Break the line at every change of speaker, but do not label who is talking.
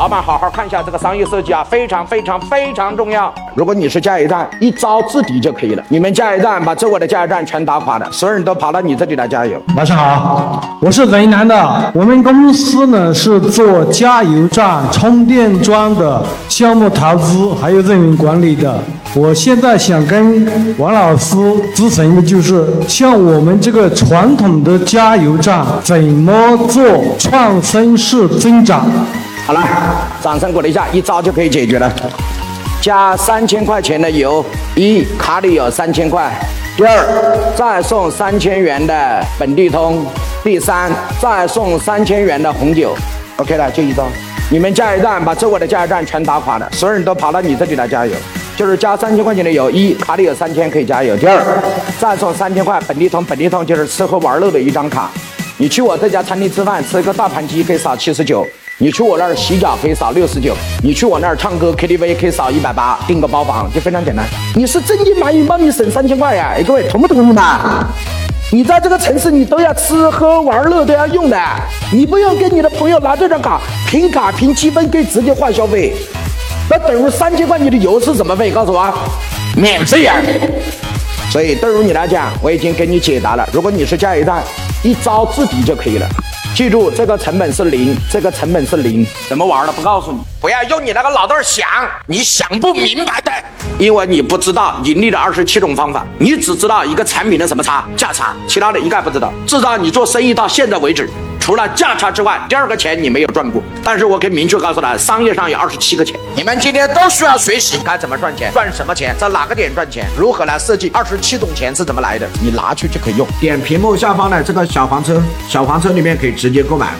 老板，好好看一下这个商业设计啊，非常非常非常重要。如果你是加油站，一招制敌就可以了。你们加油站把周围的加油站全打垮了，所有人都跑到你这里来加油。
晚上好，我是云南的，我们公司呢是做加油站充电桩的项目投资还有运营管理的。我现在想跟王老师咨询的就是，像我们这个传统的加油站怎么做创新式增长？
好了，掌声鼓励一下，一招就可以解决了。加三千块钱的油，一卡里有三千块；第二，再送三千元的本地通；第三，再送三千元的红酒。OK 了，就一招。你们加油站把周围的加油站全打垮了，所有人都跑到你这里来加油。就是加三千块钱的油，一卡里有三千可以加油；第二，再送三千块本地通，本地通就是吃喝玩乐的一张卡。你去我这家餐厅吃饭，吃个大盘鸡可以扫七十九。你去我那儿洗脚可以扫六十九，你去我那儿唱歌 KTV 可以扫一百八，订个包房就非常简单。你是真金白银帮你省三千块呀？哎，各位同不同意嘛？你在这个城市你都要吃喝玩乐都要用的，你不用跟你的朋友拿这张卡凭卡凭积分可以直接换消费，那等于三千块你的油是什么费？告诉我，免费呀！所以对于你来讲，我已经给你解答了。如果你是加油站，一招制敌就可以了。记住，这个成本是零，这个成本是零，怎么玩的不告诉你，不要用你那个脑袋想，你想不明白的，因为你不知道盈利的二十七种方法，你只知道一个产品的什么差价差，其他的一概不知道。至少你做生意到现在为止。除了价差之外，第二个钱你没有赚过。但是我可以明确告诉他，商业上有二十七个钱，你们今天都需要学习该怎么赚钱，赚什么钱，在哪个点赚钱，如何来设计二十七种钱是怎么来的，你拿去就可以用。点屏幕下方的这个小黄车，小黄车里面可以直接购买。